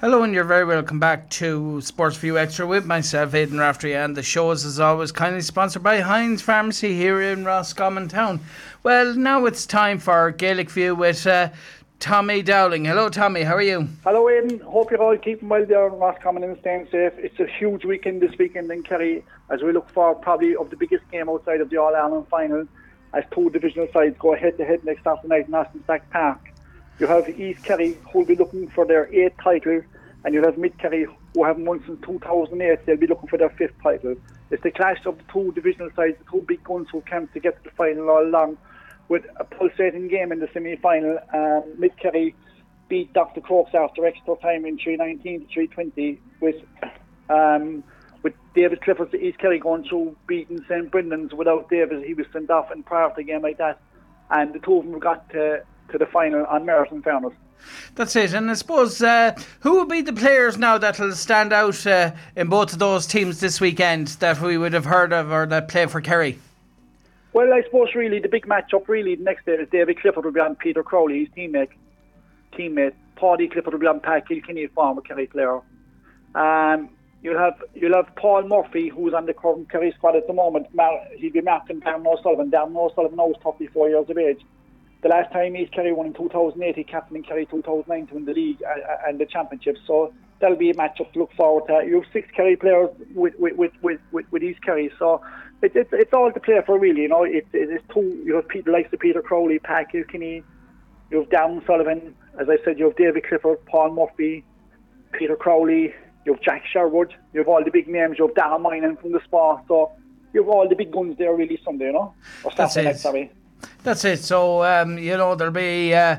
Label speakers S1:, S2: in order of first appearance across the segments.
S1: Hello, and you're very welcome back to Sports View Extra with myself, Aidan Raftery, and the show is, as always, kindly sponsored by Heinz Pharmacy here in Roscommon Town. Well, now it's time for Gaelic View with uh, Tommy Dowling. Hello, Tommy, how are you?
S2: Hello, Aidan. Hope you're all keeping well there in Roscommon and staying safe. It's a huge weekend this weekend in Kerry as we look for probably of the biggest game outside of the All Ireland final as two divisional sides go head to head next Saturday night in Austin Stack Park. You have East Kerry who will be looking for their eighth title, and you have Mid Kerry who haven't won since 2008. They'll be looking for their fifth title. It's the clash of the two divisional sides, the two big guns who came to get to the final all along, with a pulsating game in the semi-final. Um, Mid Kerry beat Dr. Crokes after extra time in 319 to 320 with. Um, with David Clifford East Kerry going through beating St Brendan's without David, he was sent off in prior to a game like that, and the two of them got to to the final on merit and fairness.
S1: That's it, and I suppose uh, who will be the players now that will stand out uh, in both of those teams this weekend that we would have heard of or that play for Kerry?
S2: Well, I suppose really the big match-up really the next day is David Clifford will be on Peter Crowley, his teammate. Teammate Paddy Clifford will be on Pat Kilkenny, former Kerry player. Um, you'll have you'll have Paul Murphy, who's on the current Kerry squad at the moment. He'll be marking Darren O'Sullivan. Darren O'Sullivan now is 34 years of age. The last time East Kerry won in 2008, he captained in Kerry 2009 to win the league and the championship. So that'll be a matchup to look forward to. You have six Kerry players with with with with, with, East Kerry, so it, it, it's all to play for really. You know, it, it's two. You have people like Peter Crowley, Pat Kilkenny. You have Dan Sullivan, as I said. You have David Clifford, Paul Murphy, Peter Crowley. You have Jack Sherwood. You have all the big names. You have Darren Minan from the Spa. So you have all the big guns there really Sunday, you know, or Saturday sorry.
S1: That's it. So, um, you know, there'll be uh,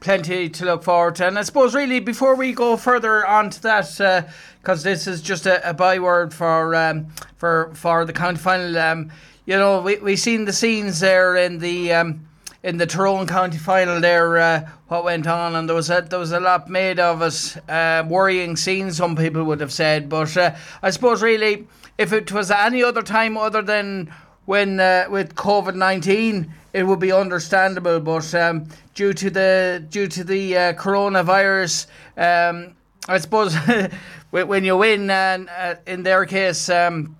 S1: plenty to look forward to. And I suppose, really, before we go further on to that, because uh, this is just a, a byword for um, for for the county final, um, you know, we we seen the scenes there in the. Um, in the Tyrone County final, there, uh, what went on, and there was a, there was a lot made of it. Uh, worrying scene, some people would have said, but uh, I suppose really, if it was any other time other than when uh, with COVID nineteen, it would be understandable. But um, due to the due to the uh, coronavirus, um, I suppose when you win, and uh, in their case. Um,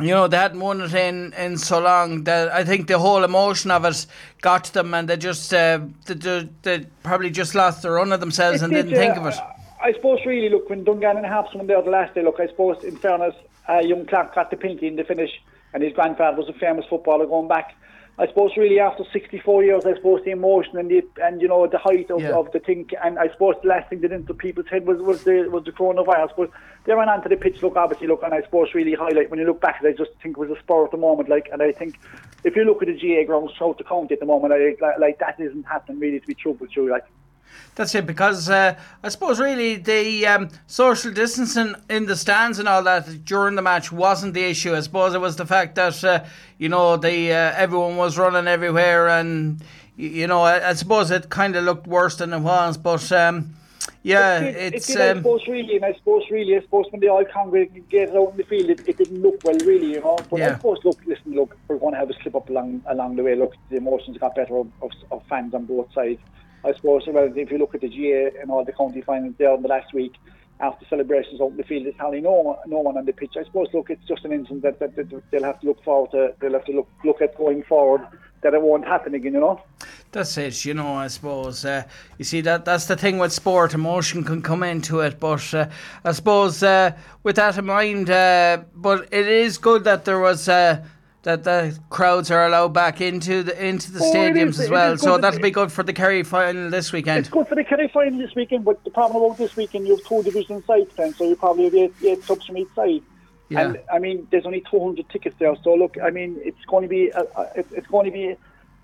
S1: you know, they hadn't won it in, in so long that I think the whole emotion of it got to them and they just, uh, they, they, they probably just lost the run of themselves and didn't think of it.
S2: I suppose really, look, when Dungan and Harps won there the last day, look, I suppose in fairness, uh, young Clark got the pinky in the finish and his grandfather was a famous footballer going back. I suppose really after 64 years, I suppose the emotion and the and you know the height of,
S1: Yeah.
S2: of the thing, and I suppose the last thing that into people's head was was the was the coronavirus. But they went onto the pitch, look obviously look, and I suppose really highlight when you look back, I just think it was a spur at the moment. Like, and I think if you look at the GAA grounds throughout the county at the moment, I, like, like that isn't happening really to be truthful to you. Like,
S1: That's it, because uh, I suppose really the um, social distancing in the stands and all that during the match wasn't the issue. I suppose it was the fact that uh, you know the uh, everyone was running everywhere, and you know I, I suppose it kind of looked worse than it was. But um, yeah,
S2: it did,
S1: it's
S2: it did, I
S1: um,
S2: suppose really, and I suppose really, I suppose when they all congregated out in the field, it, it didn't look well, really, you know. But
S1: Yeah.
S2: I suppose, look, listen, look, we're going to have a slip up along along the way. Look, the emotions got better of, of, of fans on both sides. I suppose, if you look at the GAA and all the county finals there the last week, after celebrations in the field, there's hardly no no one on the pitch. I suppose, look, it's just an incident that, that, that they'll have to look forward to. They'll have to look look at going forward that it won't happen again, you know.
S1: That's it, you know. I suppose uh, you see that that's the thing with sport. Emotion can come into it, but uh, I suppose uh, with that in mind, uh, but it is good that there was uh, that the crowds are allowed back into the into the
S2: Oh,
S1: stadiums
S2: is-
S1: as well. So that'll be good for the Kerry final this weekend.
S2: It's good for the Kerry final this weekend, but the problem about this weekend, you have two division sides then, so you probably have eight, eight subs from each side.
S1: Yeah.
S2: And I mean, there's only 200 tickets there, so look, I mean, it's going to be a, a, it's- it's going to be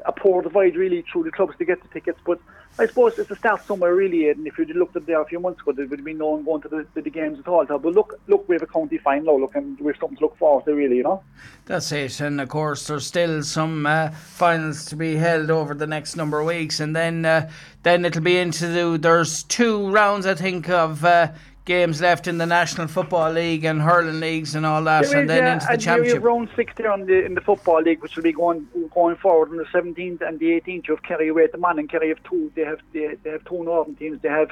S2: a poor divide really through the clubs to get the tickets. But I suppose it's a start somewhere really, and if you'd looked at there a few months ago, there would been no one going to the, the games at all. But look, look, we have a county final, look, and we have something to look forward to really, you know.
S1: That's it, and of course there's still some uh, finals to be held over the next number of weeks, and then uh, then it'll be into the there's two rounds I think of uh, games left in the National Football League and hurling leagues and all that,
S2: There
S1: and then
S2: yeah,
S1: into the
S2: and
S1: championship.
S2: round six there on the, in the football league, which will be going going forward on the 17th and the 18th. You have Kerry away at the man, and Kerry have two. They have they, they have two northern teams. They have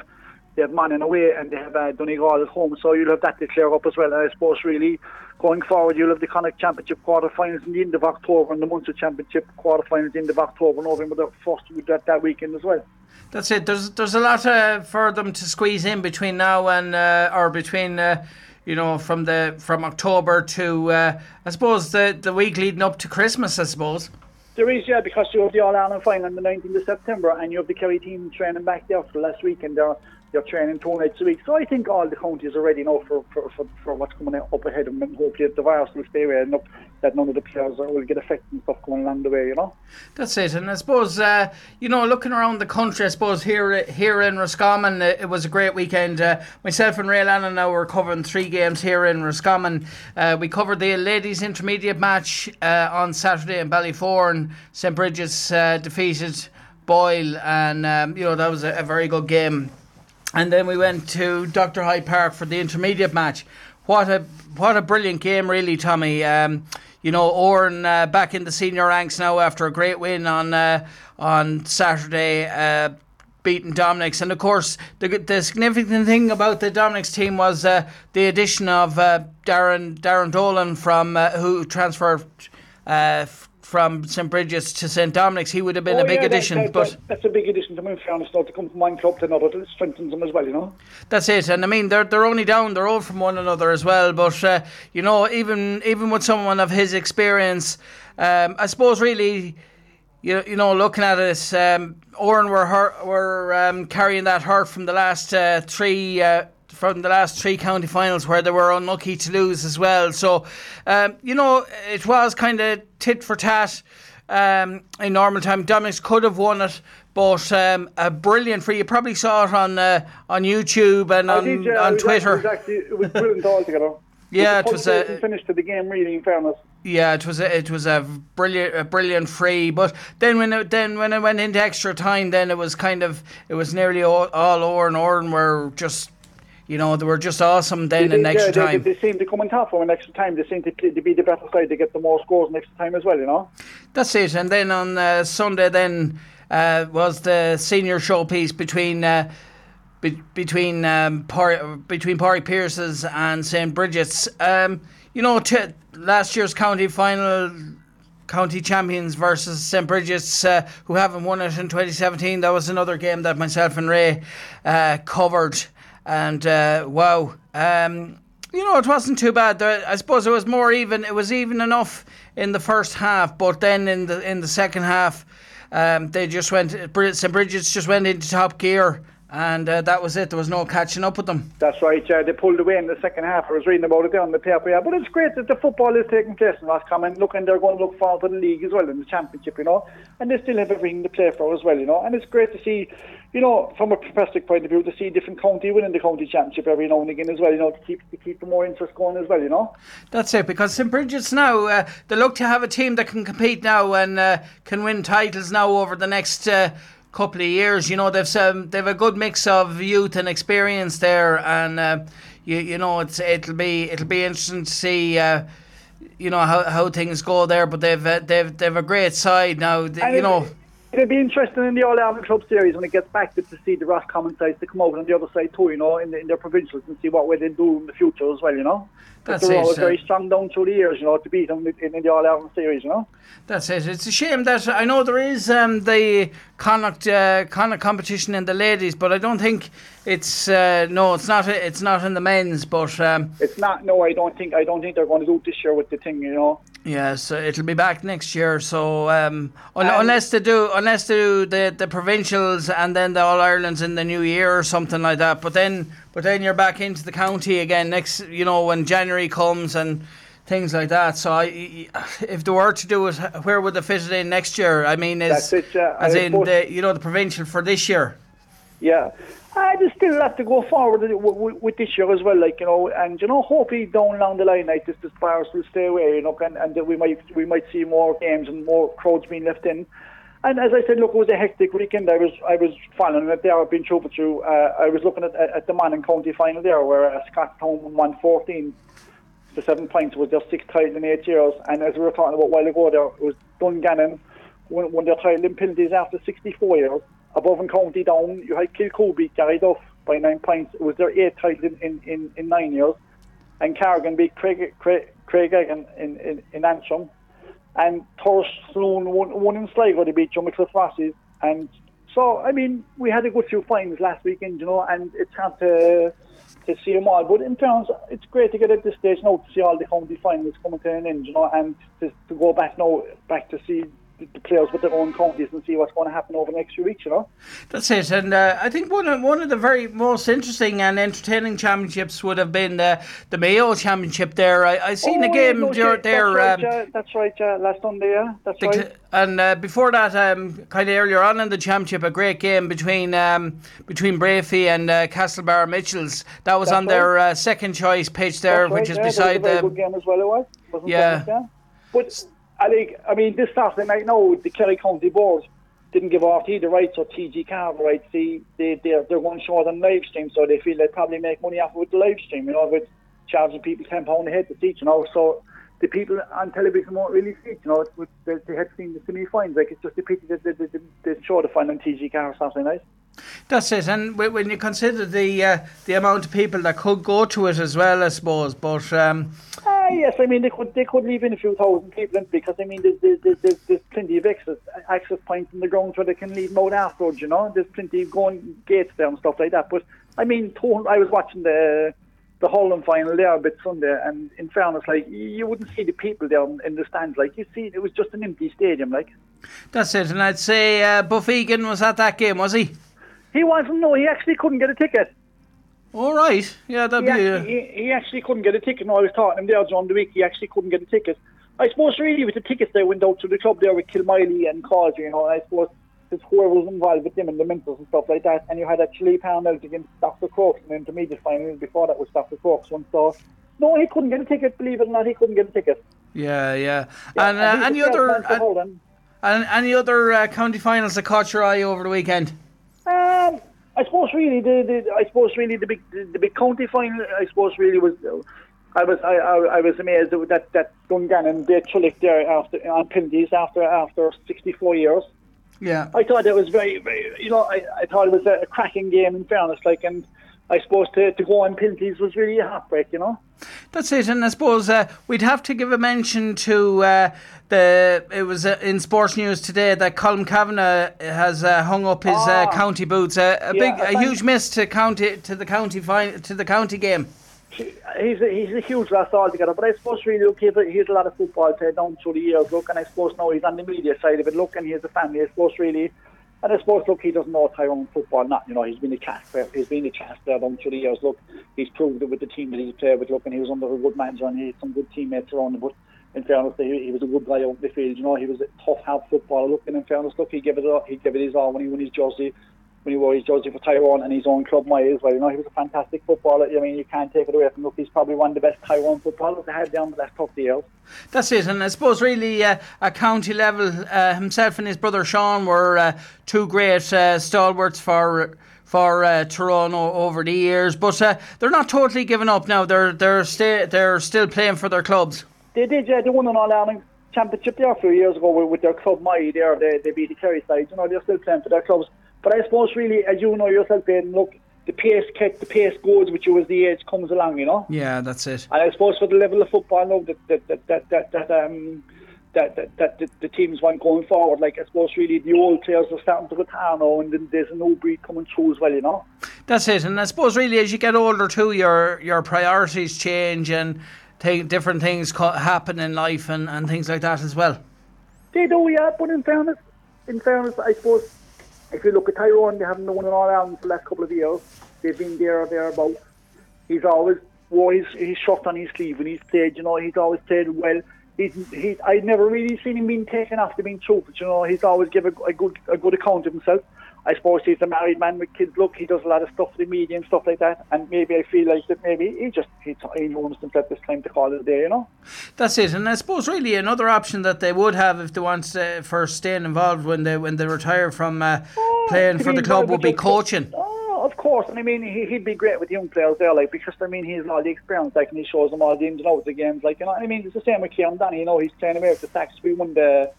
S2: they have Monaghan away and they have uh, Donegal at home. So you'll have that to clear up as well. And I suppose really going forward, you'll have the Connacht Championship quarterfinals in the end of October and the Munster Championship quarterfinals in the end of October, November the first that that weekend as well.
S1: That's it. There's there's a lot uh, for them to squeeze in between now and uh, or between. Uh, you know, from the from October to uh, I suppose the the week leading up to Christmas, I suppose.
S2: There is, yeah, because you have the All Ireland final on the 19th of September, and you have the Kerry team training back there for the last week, and they're they're training two nights a week. So I think all the counties are ready now for, for, for, for what's coming up ahead of them, and hopefully the virus will stay away and up, that none of the players will get affected and stuff going along the way, you know.
S1: That's it, and I suppose uh, you know, looking around the country, I suppose here here in Roscommon, uh, it was a great weekend. Uh, myself and Ray Lannon now were covering three games here in Roscommon. Uh, we covered the ladies' intermediate match uh, on Saturday in Ballyforan, St Bridget's uh, defeated. Boyle, and um, you know that was a, a very good game and then we went to Dr. Hyde Park for the intermediate match. What a what a brilliant game, really, Tommy. Um, you know, Oran uh, back in the senior ranks now after a great win on uh, on Saturday. Uh, beating Dominics, and of course, the the significant thing about the Dominics team was uh, the addition of uh, Darren Darren Dolan from uh, who transferred from St Bridget's to St Dominic's, he would have been
S2: oh,
S1: a big
S2: yeah,
S1: addition.
S2: That, that,
S1: but
S2: that, that's a big addition to move fairness now to come from one club to another to strengthen them as well, you know.
S1: That's it, and I mean they're they're only down, they're all from one another as well. But uh, you know, even even with someone of his experience, um, I suppose really. You, you know, looking at it, um, Oran were hurt, were um, carrying that hurt from the last uh, three uh, from the last three county finals where they were unlucky to lose as well. So, um, you know, it was kind of tit for tat. Um, in normal time, Dominics could have won it, but um, a brilliant free. You probably saw it on uh, on YouTube and on,
S2: did, yeah,
S1: on Twitter.
S2: Actually, it, was actually, it was brilliant altogether.
S1: Yeah, it was a
S2: finish to the game. Really, in fairness.
S1: Yeah, it was a, it was a brilliant a brilliant free. But then when it, then when it went into extra time, then it was kind of it was nearly all, all Oran Oran were just you know, they were just awesome then
S2: they,
S1: in extra time.
S2: They, they, seem to come on top for an extra time. They seem to, to be the better side to get the more scores in extra time as well, you know.
S1: That's it. And then on uh, Sunday, then uh, was the senior showpiece between. Uh, be- between um, Par- between Pádraig Pearse's and St Bridget's, um, you know, t- last year's county final county champions versus St Bridget's, uh, who haven't won it in 2017. That was another game that myself and Ray uh, covered and uh, wow, um, you know, it wasn't too bad. I suppose it was more even. It was even enough in the first half, but then in the in the second half, um, they just went. St Bridget's just went into top gear and uh, that was it. There was no catching up with them.
S2: That's right. Yeah, they pulled away in the second half. I was reading about it there on the paper. Yeah, but it's great that the football is taking place in Roscommon. Look, and they're going to look forward to the league as well in the championship, you know. And they still have everything to play for as well, you know. And it's great to see, you know, from a professional point of view, to see different county winning the county championship every now and again as well, you know, to keep to keep the more interest going as well, you know.
S1: That's it because St Bridget's now uh, they look to have a team that can compete now and uh, can win titles now over the next. Couple of years. You know, they've um, they've a good mix of youth and experience there, and uh, you you know it's it'll be it'll be interesting to see. Uh, you know how, how things go there, but they've uh, they've they've a great side now. They, you know,
S2: it'll be interesting in the All Ireland Club Series when it gets back to, to see the Roscommon sides to come over on the other side too. You know, in, the, in their provincials and see what way they do in the future as well. You know.
S1: That's it.
S2: very strong down through the years, you know, to beat them in, in the All Ireland series, you know.
S1: That's it. It's a shame that I know there is um, the Connacht uh, Connacht competition in the ladies, but I don't think it's uh, no, it's not. It's not in the men's, but um,
S2: it's not. No, I don't think. I don't think they're going to do it this year with the thing, you know.
S1: Yeah, so it'll be back next year. So um, un- unless they do, unless they do the, the provincials and then the All Irelands in the new year or something like that. But then, but then you're back into the county again next. You know when January comes and things like that. So I, if they were to do it, where would they fit it in next year? I mean, is
S2: it, uh,
S1: as in the you know the provincial for this year.
S2: Yeah. I just still have to go forward with, with, with, this year as well, like you know, and you know, hopefully down along the line, like this, this virus will stay away, you know, and, and we might we might see more games and more crowds being left in. And as I said, look, it was a hectic weekend. I was I was following it there. I've been it through. Uh, I was looking at at the Monaghan County final there, where uh, Scotstown won 14 to seven points. Was their sixth title in eight years. And as we were talking about a while ago, there it was Dungannon won, their title in penalties after 64 years above and county down, you had Kilcooby carried off by nine points. It was their eighth title in, in, in, in nine years. And Cargin beat Craig, Craig, Creggan in, in, in Antrim. And Thurles Sloan won, won in Sligo. They beat Drumcliff Rossies. And so, I mean, we had a good few finals last weekend, you know, and it's hard to to see them all. But in terms, it's great to get at this stage now to see all the county finals coming to an end, you know, and to, to go back now, back to see the players with their own counties and see what's going to happen over the next few weeks, you know.
S1: That's it, and uh, I think one of one of the very most interesting and entertaining championships would have been the the Mayo Championship. There, I, I seen
S2: oh,
S1: the game
S2: no,
S1: there.
S2: That's
S1: there
S2: right,
S1: um,
S2: yeah, that's right, last Sunday, yeah, that's right.
S1: And uh, before that, um, kind of earlier on in the championship, a great game between um, between Breaffy and uh, Castlebar Mitchels. That was
S2: That's
S1: on their uh, second choice pitch there,
S2: That's right,
S1: which is
S2: yeah,
S1: beside
S2: that was a very
S1: the
S2: good game as well. It was. Wasn't
S1: Yeah.
S2: it? yeah. But I think, I mean, this Saturday night now, the Kerry County Board didn't give off either rights or TG4 the rights. See, they they're, they're show it on live stream, so they feel they probably make money off it with the live stream. You know, with charging people ten pound a head to see. You know, so. The people on television won't really see it, you know. It's, they, they had seen the semi finals. Like it's just a pity that they, they, they, they show the final on TG4 Saturday night.
S1: That's it, and wh- when you consider the uh, the amount of people that could go to it as well, I suppose. But um,
S2: Ah, yes, I mean they could they could leave in a few thousand people in because I mean there's there's, there's, there's plenty of access access points in the grounds where they can leave out afterwards. You know, there's plenty of going gates there and stuff like that. But I mean, I was watching the the Holland final there a bit Sunday, and in fairness, like you you wouldn't see the people there in the stands. Like you see, it was just an empty stadium. Like
S1: that's it, and I'd say uh, Buff Egan was at that game, was he?
S2: He wasn't. No, he actually couldn't get a ticket.
S1: All right, yeah, that'd
S2: He
S1: be.
S2: actually,
S1: Uh,
S2: he, he actually couldn't get a ticket. No, I was talking to him there during the week. He actually couldn't get a ticket. I suppose really with the tickets they went out to the club there with Kilmoyley and Causeway, you know, I suppose it's whoever was involved with them and the mentors and stuff like that. And you had actually out against Dr. Crokes in the intermediate final before that was Dr. Crokes one. So no, he couldn't get a ticket. Believe it or not, he couldn't get a ticket.
S1: yeah, yeah,
S2: Yeah,
S1: and uh,
S2: the
S1: any other and, and any other uh, county finals that caught your eye over the weekend?
S2: I suppose really the, the I suppose really the big the, the big county final I suppose really was I was I, I, I was amazed that that Dungannon beat Trillick there after on penalties after after 64 years.
S1: Yeah,
S2: I thought it was very, very you know I, I thought it was a, a cracking game in fairness like and I suppose to, to go on penalties was really a heartbreak you know.
S1: That's it, and I suppose uh, we'd have to give a mention to uh, the. It was uh, in sports news today that Colm Cavanagh has uh, hung up his uh,
S2: Ah.
S1: county boots. Uh, a
S2: Yeah,
S1: big, a huge miss to county to the county fin- to the county game.
S2: He- He's a, he's a huge loss altogether, but I suppose really look, he's a, he's a lot of football played down through the years. Look, and I suppose now he's on the media side of it. Look, and he has a family. I suppose really, and I suppose look, he doesn't know Tyrone football. Not you know, he's been a player. He's been a player down through the years. Look, he's proved it with the team that he's played with. Look, and he was under a good manager and he had some good teammates around him. But in fairness, he, he was a good guy out the field. You know, he was a tough, hard footballer. Look, and in fairness, look, he gave it all, he gave it his all when he won his jersey when he wore his jersey for Tyrone and his own club Maya as well. You know, he was a fantastic footballer. I mean, you can't take it away from him. Look, he's probably one of the best Tyrone footballers they had down the last couple of years.
S1: That's it, and I suppose really uh, at county level, uh, himself and his brother Sean were uh, two great uh, stalwarts for for uh, Tyrone over the years. But uh, they're not totally giving up now. They're they're still they're still playing for their clubs.
S2: They did, yeah, they won an All Ireland championship there a few years ago with, with their club Maya there. They, they beat the Kerry side. You know, they're still playing for their clubs. But I suppose really, as you know yourself, Ben, look, the pace kick, the pace goes with you as the age comes along, you know.
S1: Yeah, that's it.
S2: And I suppose for the level of football now that that that that, that, that um that, that, that the, the teams want going forward, like I suppose really the old players are starting to retire now, and then there's a new breed coming through as well, you know.
S1: That's it, and I suppose really as you get older too, your your priorities change and th- different things co- happen in life and, and things like that as well.
S2: They do, yeah. But in fairness, in fairness, I suppose if you look at Tyrone, they haven't won an All Ireland for the last couple of years. They've been there or thereabouts. He's always wore his, his shirt on his sleeve when he's played. You know, he's always played well. He's, he, I've never really seen him being taken after being truthful. You know, he's always given a, a good a good account of himself. I suppose he's a married man with kids. Look, he does a lot of stuff for the media and stuff like that. And maybe I feel like that maybe he just he, he knows himself this time to call it a day. You know.
S1: That's it, and I suppose really another option that they would have if they want to, for staying involved when they when they retire from uh, playing for the club would be coaching.
S2: Oh, of course. And I mean, he, he'd be great with young players there, like, because, I mean, he has all the experience, like, and he shows them all the ins and outs of the games, like, you know, I mean, it's the same with Kieran Donaghy, you know, he's playing away with the. We won the,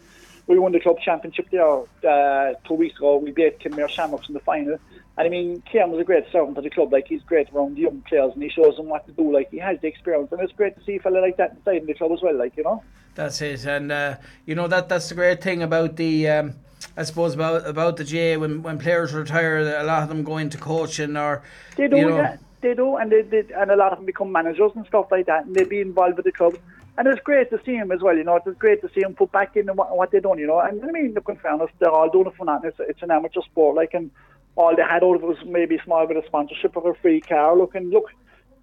S2: we won the club championship there uh, two weeks ago. We beat Kenmare Shamrocks in the final. And I mean, Kieran was a great servant to the club. Like he's great around the young players, and he shows them what to do. Like he has the experience, and it's great to see a fella like that inside in the club as well. Like you know.
S1: That's it, and uh, you know that that's the great thing about the. Um, I suppose about about the GAA when when players retire, a lot of them go into coaching or
S2: They do,
S1: you know,
S2: yeah, they do, and they, they and a lot of them become managers and stuff like that, and they be involved with the club. And it's great to see him as well, you know. It's great to see him put back in what, what they've done, you know. And I mean, look, in fairness, they're all doing it for nothing. It's, it's an amateur sport, like, and all they had out of it was maybe a small bit of sponsorship of a free car. Look, and look,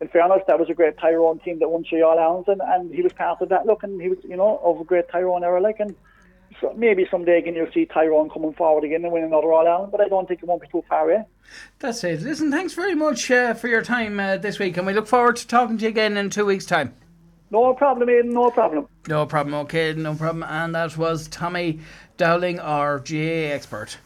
S2: in fairness, that was a great Tyrone team that won three All Irelands, and, and he was part of that. Look, and he was, you know, of a great Tyrone era, like, and so maybe someday again you'll see Tyrone coming forward again and win another All Ireland, but I don't think it won't be too far away.
S1: That's it. Listen, thanks very much uh, for your time uh, this week, and we look forward to talking to you again in two weeks' time.
S2: No problem, Aidan, no problem.
S1: No problem. Okay, no problem. And that was Tommy Dowling, our GAA expert.